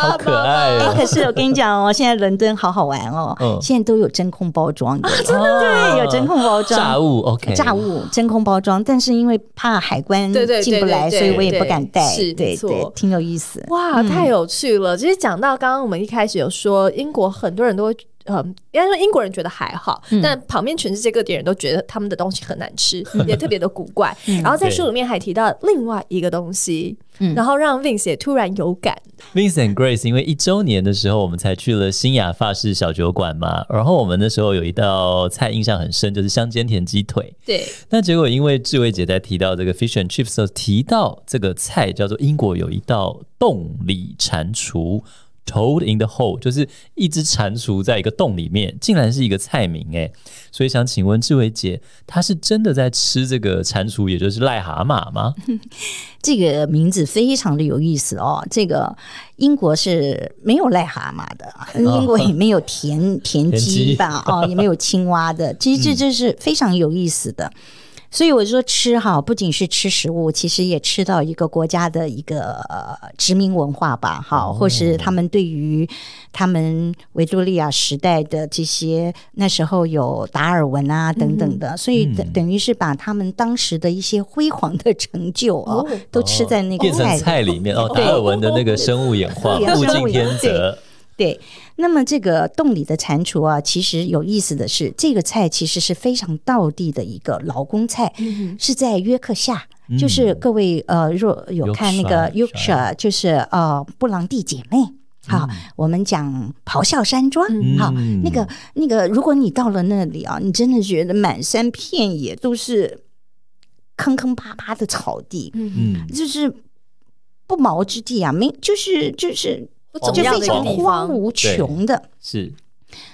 好可爱！可是我跟你讲哦，现在伦敦好好玩哦，嗯。现在都有真空包装的，真的对，有真空包装。炸物 OK，炸物真空包装，但是因为怕海关对对对进不来，所以我也不敢带。是对对，挺有意思。哇，太有趣了！其实讲到刚刚我们一开始有说，英国很多人都会。嗯，应该说英国人觉得还好，但旁边全世界各地人都觉得他们的东西很难吃，也特别的古怪。然后在书里面还提到另外一个东西，然后让 Vince 也突然有感。Vincent Grace，因为一周年的时候，我们才去了新雅法式小酒馆嘛，然后我们那时候有一道菜印象很深，就是香煎甜鸡腿。对，那结果因为志伟姐在提到这个 fish and chips 的时候，提到这个菜叫做英国有一道洞里蟾蜍。Toad in the hole 就是一只蟾蜍在一个洞里面，竟然是一个菜名哎，所以想请问志伟姐，她是真的在吃这个蟾蜍，也就是癞蛤蟆吗？这个名字非常的有意思哦。这个英国是没有癞蛤蟆的，英国也没有田田 田鸡鸡吧？哦，也没有青蛙的。其实这这是非常有意思的。所以我说吃哈，不仅是吃食物，其实也吃到一个国家的一个、呃、殖民文化吧，哈，或是他们对于他们维多利亚时代的这些那时候有达尔文啊等等的，所以等等于是把他们当时的一些辉煌的成就哦，都吃在那个变成菜里。菜里面哦，达尔文的那个生物演化，对物竞天择。对，那么这个洞里的蟾蜍啊，其实有意思的是，这个菜其实是非常道地的一个劳工菜，是在约克夏。就是各位呃，若有看那个 Yorkshire Yorkshire，就是呃布朗蒂姐妹。好，我们讲咆哮山庄。好，那个那个，如果你到了那里啊，你真的觉得满山遍野都是坑坑巴巴的草地，嗯嗯，就是不毛之地啊，没就是就是就非常，荒无穷的。是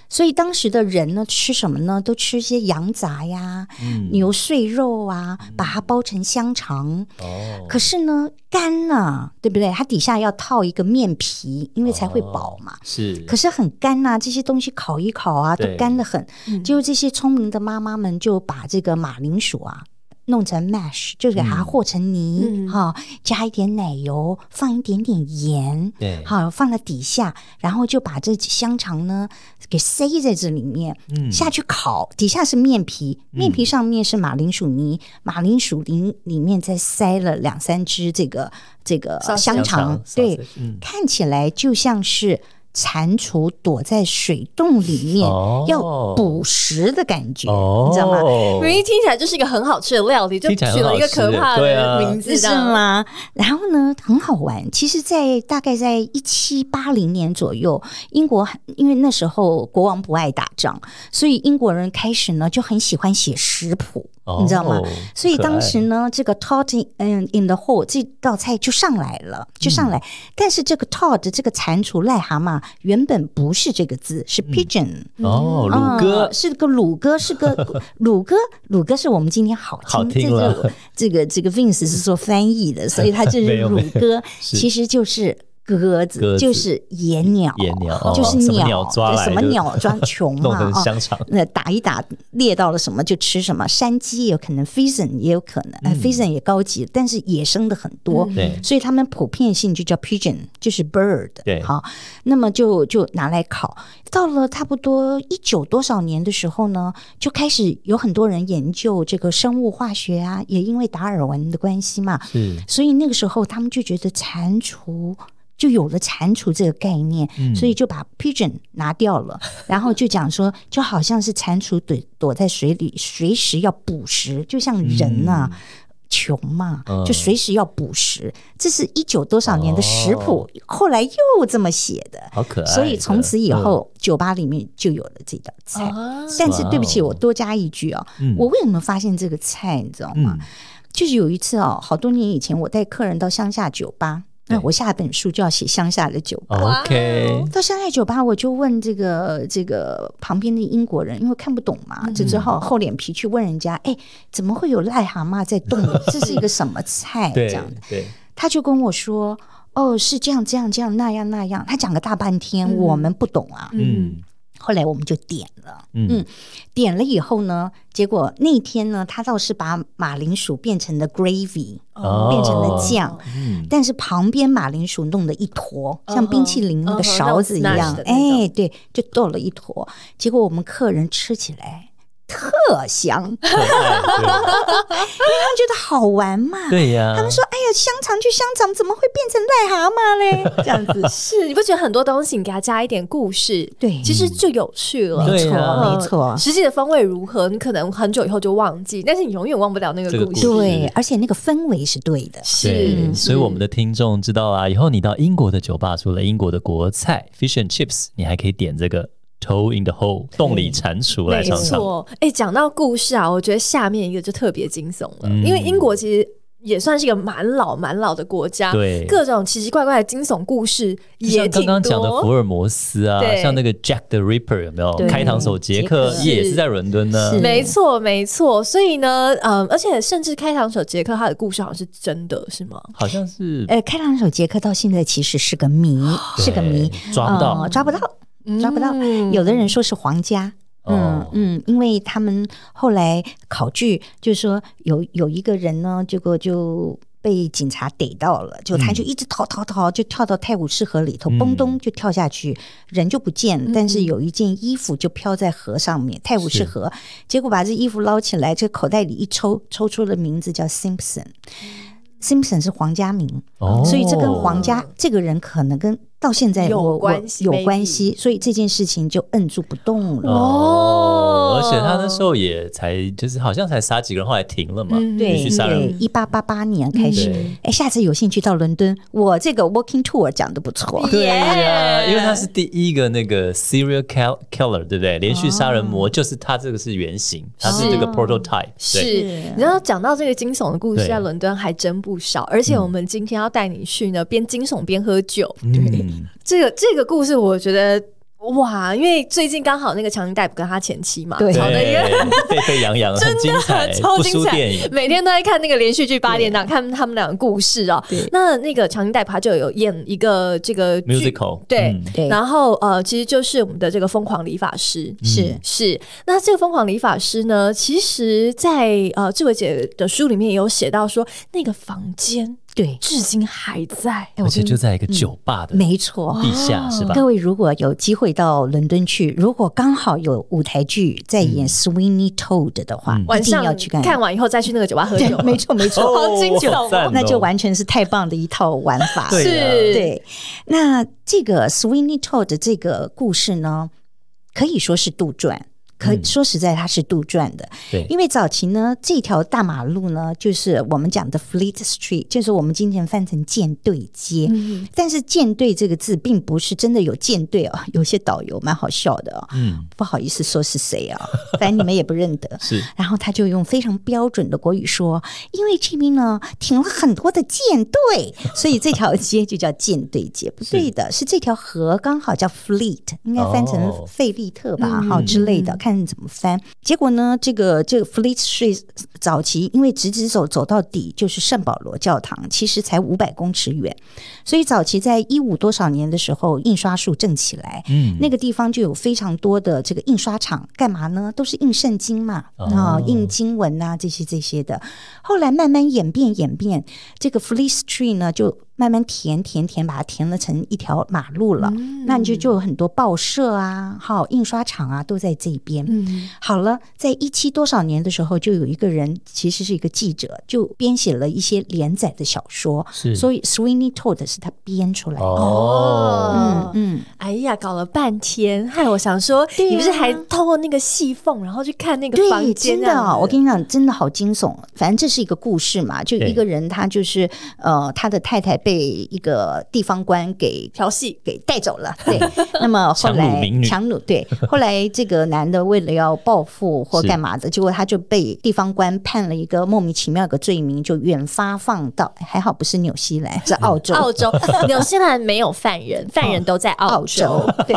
所以当时的人呢，吃什么呢？都吃一些羊杂呀、牛碎肉啊，把它包成香肠。哦，可是呢，干呐、对不对？它底下要套一个面皮，因为才会饱嘛。是，可是很干呐、这些东西烤一烤啊，都干得很。就这些聪明的妈妈们就把这个马铃薯啊。弄成 mash，就给它和成泥嗯。哈、加一点奶油，放一点点盐，对。好放在底下，然后就把这香肠呢给塞在这里面，嗯。下去烤，底下是面皮，面皮上面是马铃薯泥，马铃薯泥里面再塞了两三只这个这个香肠，对，嗯，看起来就像是蟾蜍躲在水洞里面、要捕食的感觉，你知道吗？明明听起来就是一个很好吃的料理，就取了一个可怕的名字，是？吗？然后呢，很好玩。其实，在大概在一七八零年左右，英国因为那时候国王不爱打仗，所以英国人开始呢就很喜欢写食谱，你知道吗？所以当时呢，这个 Todd in 嗯 in the hole 这道菜就上来了，就上来。但是这个 Todd 这个蟾蜍癞蛤蟆原本不是这个字，是 pigeon。哦，鲁啊哥是个鲁哥，是个鲁哥，鲁哥是我们今天好听，好听这个这个这个 Vince 是做翻译的，所以他就是鲁 没有没有歌，其实就是。鸽子就是野鸟，野鸟哦就是鸟，抓对什么鸟抓 穷嘛啊那打一打猎到了什么就吃什么，山鸡也有可能，pheasant 也有可能，呃 pheasant 也高级，但是野生的很多，所以他们普遍性就叫 pigeon，就是 bird，对。好，那么就就拿来烤。到了差不多一九多少年的时候呢，就开始有很多人研究这个生物化学啊，也因为达尔文的关系嘛，嗯所以那个时候他们就觉得蟾蜍。就有了蟾蜍这个概念，所以就把 pigeon 拿掉了，然后就讲说，就好像是蟾蜍躲躲在水里，随时要捕食，就像人呐、穷嘛，嗯就随时要捕食。这是一九多少年的食谱，哦后来又这么写的，好可爱。所以从此以嗯后，酒吧里面就有了这道菜。啊但是对不起，我多加一句哦，嗯我为什么发现这个菜，你知道吗？嗯就是有一次哦，好多年以前，我带客人到乡下酒吧，那我下本书就要写乡下的酒吧。哦 OK，到乡下酒吧，我就问这个这个旁边的英国人，因为看不懂嘛，就只好厚脸皮去问人家，哎，怎么会有癞蛤蟆在洞里？这是一个什么菜？这样的，对，他就跟我说，哦，是这样这样这样那样那样，他讲了大半天，我们不懂啊。嗯后来我们就点了，嗯。嗯点了以后呢，结果那天呢，他倒是把马铃薯变成了 gravy，、哦。变成了酱，嗯。但是旁边马铃薯弄了一坨，像冰淇淋那个勺子一样。哎，对，就剁了一坨。结果我们客人吃起来特香，因为他们觉得好玩嘛。对对呀，他们说：“哎呀，香肠就香肠，怎么会变成癞蛤蟆嘞？” 这样子，是，你不觉得很多东西你给它加一点故事，对其实就有趣了。没错，没错。实际的风味如何，你可能很久以后就忘记，但是你永远忘不了那个故事。对，而且那个氛围是对的。是所以我们的听众知道啊，以后你到英国的酒吧，除了英国的国菜 fish and chips，你还可以点这个 toe in the hole 洞里蟾蜍来没尝尝。错，哎，讲到故事啊，我觉得下面一个就特别惊悚了，嗯因为英国其实也算是一个蛮老蛮老的国家，对各种奇奇怪怪的惊悚故事也挺刚刚讲的福。尔摩斯啊，像那个 Jack the Ripper 有没有？开膛手杰克也是在伦敦呢。没错，没错，所以呢，嗯，而且甚至开膛手杰克他的故事好像是真的，是吗？好像是呃，开膛手杰克到现在其实是个谜，是个谜，抓不到呃抓不到，抓不到。有的人说是皇家。嗯哦。嗯，因为他们后来考据，就是说有有一个人呢，结果就被警察逮到了，就他就一直逃逃逃，就跳到泰晤士河里头，嗯。嘣咚就跳下去，人就不见了，但是有一件衣服就飘在河上面，泰晤士河，结果把这衣服捞起来，这口袋里一抽，抽出了名字叫 Simpson。Simpson 是皇家名，哦。所以这跟皇家这个人可能跟到现在有我我关系有关系，所以这件事情就摁住不动了。哦，而且他那时候也才就是好像才杀几个人，后来停了嘛，嗯对继续杀人。对，一八八八年开始对。哎，下次有兴趣到伦敦，我这个 Walking Tour 讲的不错。对呀、Yeah 因为他是第一个那个 serial kill- killer，对不对？连续杀人魔，就是他这个是原型，他是这个 prototype，是。对，你知道讲到这个惊悚的故事，在伦敦还真不少，而且我们今天要带你去呢，边惊悚边喝酒。嗯，这个这个故事，我觉得哇，因为最近刚好那个强尼戴普跟他前妻嘛，对。吵的一个。沸沸扬扬，很精彩，超精彩。每天都在看那个连续剧八点档，看他们两个故事哦。那那个强尼戴普他就有演一个这个剧 Musical，对。嗯，然后呃，其实就是我们的这个疯狂理发师，是是。那这个疯狂理发师呢，其实在呃志伟姐的书里面也有写到说，那个房间对，至今还在。哎而且就在一个酒吧的没错。地下，是吧？各位如果有机会到伦敦去，如果刚好有舞台剧在演 Sweeney Todd 的话，一定晚上要去看。看完以后再去那个酒吧喝酒，，没错没错，好惊悚哦赞哦那就完全是太棒的一套玩法。对啊是，对，那这个 Sweeney Todd 的这个故事呢，可以说是杜撰。可嗯。说实在，它是杜撰的，对，因为早期呢，这条大马路呢，就是我们讲的 Fleet Street，就是我们今天翻成舰队街。嗯。但是“舰队”这个字并不是真的有舰队哦，有些导游蛮好笑的哦，嗯，不好意思说是谁啊，反正你们也不认得。是。然后他就用非常标准的国语说：“因为这边呢停了很多的舰队，所以这条街就叫舰队街。不对的，是这条河刚好叫 Fleet，应该翻成哦。费利特吧，嗯好、之类的，看怎么翻。结果呢，这个这个 Fleet Street 早期因为直直走走到底就是圣保罗教堂，其实才五百公尺远，所以早期在一五多少年的时候，印刷术正起来，嗯，那个地方就有非常多的这个印刷厂，干嘛呢？都是印圣经嘛，哦啊、印经文啊，这些这些的。后来慢慢演变演变，这个 Fleet Street 呢，就慢慢填填填，把它填了成一条马路了。那你就就有很多报社啊，好印刷厂啊，都在这边。嗯，好了，在一七多少年的时候，就有一个人其实是一个记者，就编写了一些连载的小说，是所以 Sweeney Todd 是他编出来的。哦，嗯嗯。哎呀，搞了半天，害我想说，啊你不是还透过那个细缝，然后去看那个房，间？真的哦，我跟你讲，真的好惊悚。反正这是一个故事嘛，就一个人，他就是呃，他的太太被一个地方官给调戏，给带走了。对，那么后来强弩对，后来这个男的为了要报复或干嘛的，结果他就被地方官判了一个莫名其妙的罪名，就远发放到，还好不是纽西兰，是澳洲。澳洲、纽西兰没有犯人，犯人都在澳澳洲对，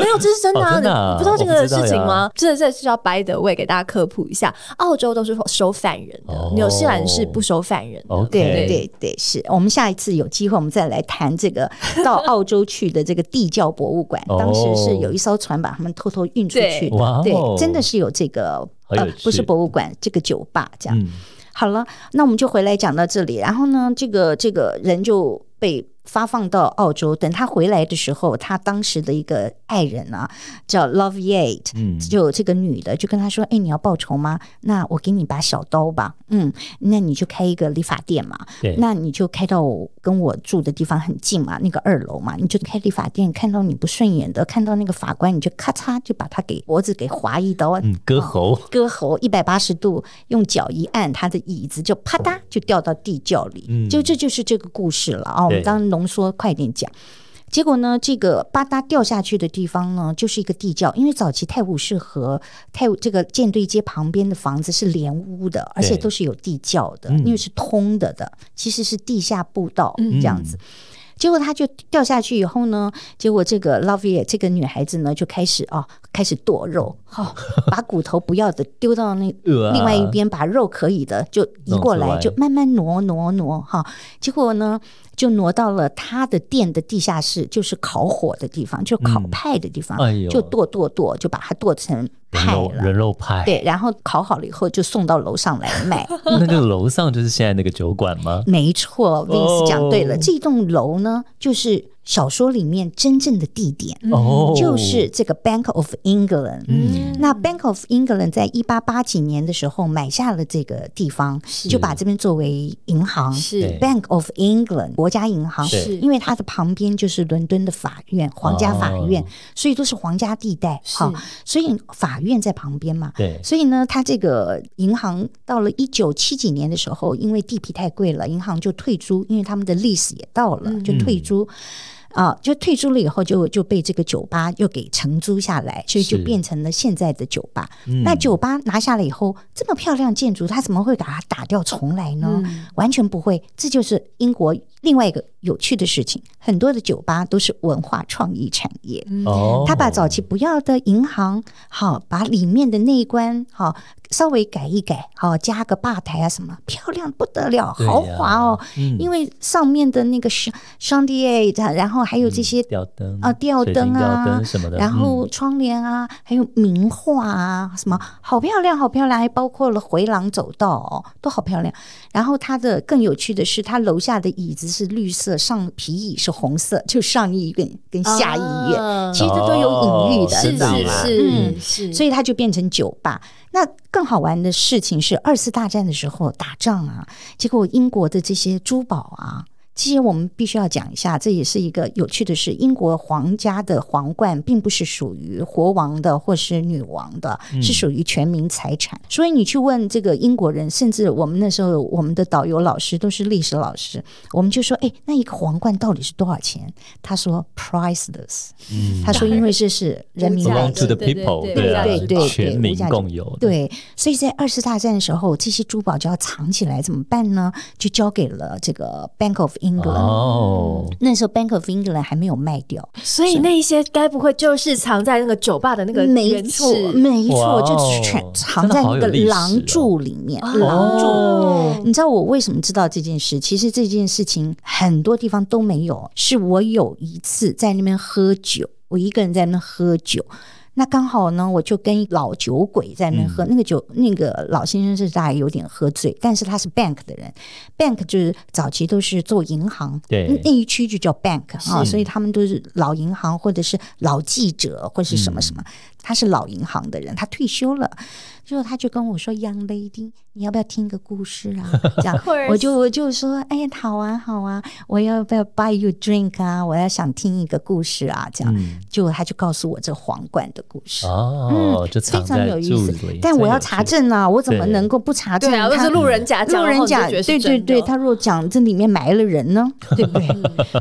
没有，这是真的啊！哦真的啊你不知道这个事情吗？这这是要掰的，我也给大家科普一下。澳洲都是收犯人的，哦纽西兰是不收犯人的。对对对，是我们下一次有机会，我们再来谈这个 到澳洲去的这个地窖博物馆。哦当时是有一艘船把他们偷偷运出去的，对，真的是有这个呃不是博物馆，这个酒吧这样。嗯，好了，那我们就回来讲到这里。然后呢，这个这个人就被发放到澳洲。等他回来的时候，他当时的一个爱人啊，叫 Love Yate，嗯就这个女的就跟他说：“哎，你要报仇吗？那我给你把小刀吧。嗯，那你就开一个理发店嘛。对，那你就开到我跟我住的地方很近嘛，那个二楼嘛，你就开理发店，看到你不顺眼的，看到那个法官，你就咔嚓就把他给脖子给划一刀，嗯，割喉，割喉一百八十度，用脚一按，他的椅子就啪嗒就掉到地窖里。嗯就这就是这个故事了啊！我们对当然浓缩快点讲。结果呢，这个吧嗒掉下去的地方呢，就是一个地窖。因为早期泰晤士河、泰晤这个舰队街旁边的房子是连屋的，而且都是有地窖的，嗯因为是通的的，其实是地下步道嗯这样子。结果他就掉下去以后呢，结果这个 Lovey 这个女孩子呢就开始啊、开始剁肉，好、把骨头不要的丢到那呃 另外一边，把肉可以的就移过来就慢慢挪挪挪哈。结果呢，就挪到了他的店的地下室，就是烤火的地方，就烤派的地方，哎就剁剁剁，就把它剁成人派。人肉派，对，然后烤好了以后就送到楼上来卖。那个楼上就是现在那个酒馆吗？没错，Vince 讲对了，哦这栋楼呢，就是小说里面真正的地点，哦，就是这个 Bank of England。嗯那 Bank of England 在一八八几年的时候买下了这个地方，就把这边作为银行。是 Bank of England 国家银行，是因为它的旁边就是伦敦的法院，皇家法院，哦所以都是皇家地带。好，所以法院在旁边嘛。对，所以呢，它这个银行到了一九七几年的时候，因为地皮太贵了，银行就退租，因为他们的历史也到了，就退租。啊，就退租了以后就就被这个酒吧又给承租下来，所以就变成了现在的酒吧。嗯那酒吧拿下来以后，这么漂亮建筑，它怎么会把它打掉重来呢？嗯完全不会，这就是英国另外一个有趣的事情。很多的酒吧都是文化创意产业。哦，他把早期不要的银行，好把里面的内观好稍微改一改，好加个吧台啊什么，漂亮不得了，豪华哦。嗯因为上面的那个商商店，然后还有这些吊灯啊吊灯啊吊灯什么的，然后窗帘啊，还有名画啊，什么好漂亮，好漂亮，还包括了回廊走道哦，都好漂亮。然后它的更有趣的是，它楼下的椅子是绿色，上皮椅是红色，就上医院跟下医院，啊其实这都有隐喻的，哦是你知道吗？是嗯是，所以它就变成酒吧。那更好玩的事情是，二次大战的时候打仗啊，结果英国的这些珠宝啊。这些我们必须要讲一下，这也是一个有趣的事。英国皇家的皇冠并不是属于国王的或是女王的，是属于全民财产。所以你去问这个英国人，甚至我们那时候我们的导游老师都是历史老师，我们就说：“哎，那一个皇冠到底是多少钱？”他说：“priceless。”嗯他说：“因为这是人民无价来 belong to the 对对 people，对对啊，对对对全民共有，对，所以在二次大战的时候，这些珠宝就要藏起来，怎么办呢？就交给了这个 Bank of England。哦，那时候 Bank of England 还没有卖掉，所以那一些该不会就是藏在那个酒吧的那个没错，没错，就全藏在那个廊柱里面。廊柱，哦你知道我为什么知道这件事？其实这件事情很多地方都没有，是我有一次在那边喝酒，我一个人在那喝酒。那刚好呢，我就跟老酒鬼在那边喝，那个酒那个老先生是大概有点喝醉，但是他是 bank 的人，bank 就是早期都是做银行，对。那那一区就叫 bank 啊，所以他们都是老银行或者是老记者或是什么什么，他是老银行的人，他退休了，之后他就跟我说：“Young lady，你要不要听个故事啊？” 这样我就我就说：“哎呀，好啊好啊，我要不要 buy you drink 啊？我要想听一个故事啊。”这样，嗯就他就告诉我这皇冠的故事。嗯非常有意思，，但我要查。证啊！我怎么能够不查证？对啊，都他是路人甲，路人甲，对对对，他如果讲这里面埋了人呢，对不对？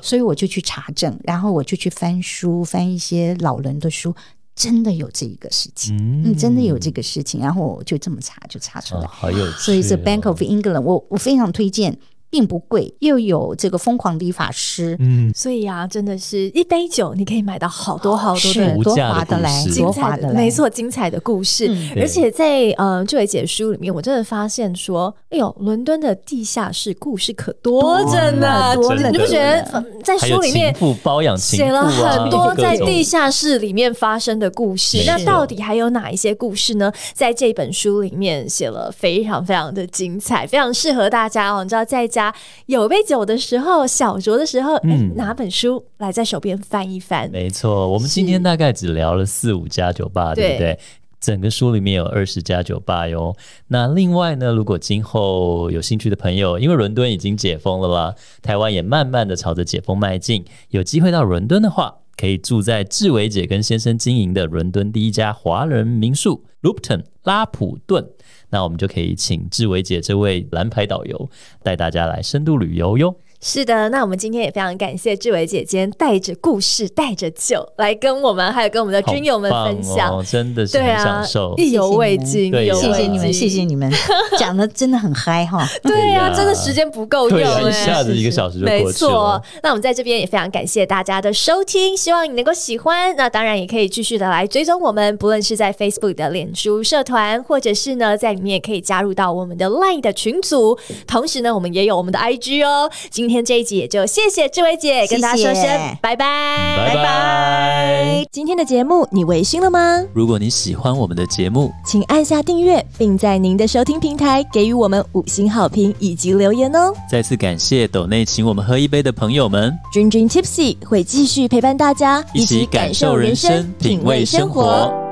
所以我就去查证，然后我就去翻书，翻一些老人的书，真的有这一个事情，嗯，真的有这个事情，然后我就这么查，就查出哦，来。好有趣哦，所以是 Bank of England，我我非常推荐，并不贵，又有这个疯狂理发师，嗯，所以啊，真的是一杯酒，你可以买到好多好多的多划得来，多精彩的，划得来，没错，精彩的故事。嗯而且在呃这位姐书里面，我真的发现说，哎呦，伦敦的地下室故事可多着呢，多了你不觉得在书里面包养写了啊很多在地下室里面发生的故事。那到底还有哪一些故事呢？在这本书里面写了非常非常的精彩，非常适合大家哦。你知道，在家有杯酒的时候，小酌的时候，哎、嗯拿本书来在手边翻一翻。没错，我们今天大概只聊了四五家酒吧，对不对对？整个书里面有二十家酒吧哟。那另外呢，如果今后有兴趣的朋友，因为伦敦已经解封了啦，台湾也慢慢的朝着解封迈进，有机会到伦敦的话，可以住在志伟姐跟先生经营的伦敦第一家华人民宿 Lupton 拉普顿。那我们就可以请志伟姐这位蓝牌导游带大家来深度旅游哟。是的，那我们今天也非常感谢志伟姐姐带着故事、带着酒来跟我们，还有跟我们的军友们分享。哦、真的是很对啊享受。，意犹未尽，对谢谢你们，谢谢你们，讲的真的很嗨哈。对呀、对呀真的时间不够用对啊，哎、一下子一个小时就没过去了错。，那我们在这边也非常感谢大家的收听，希望你能够喜欢。那当然也可以继续的来追踪我们，不论是在 Facebook 的脸书社团，或者是呢在里面也可以加入到我们的 Line 的群组。同时呢，我们也有我们的 IG 哦。今天这一集也就谢谢志伟姐，跟大家说声拜拜，拜拜。今天的节目你微醺了吗？如果你喜欢我们的节目，请按下订阅，并在您的收听平台给予我们五星好评以及留言哦。再次感谢斗内请我们喝一杯的朋友们，君君 Tipsy 会继续陪伴大家，一起感受人生，品味生活。